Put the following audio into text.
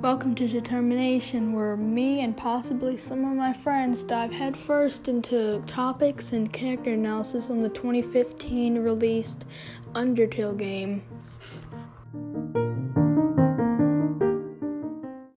Welcome to Determination, where me and possibly some of my friends dive headfirst into topics and character analysis on the 2015 released Undertale game.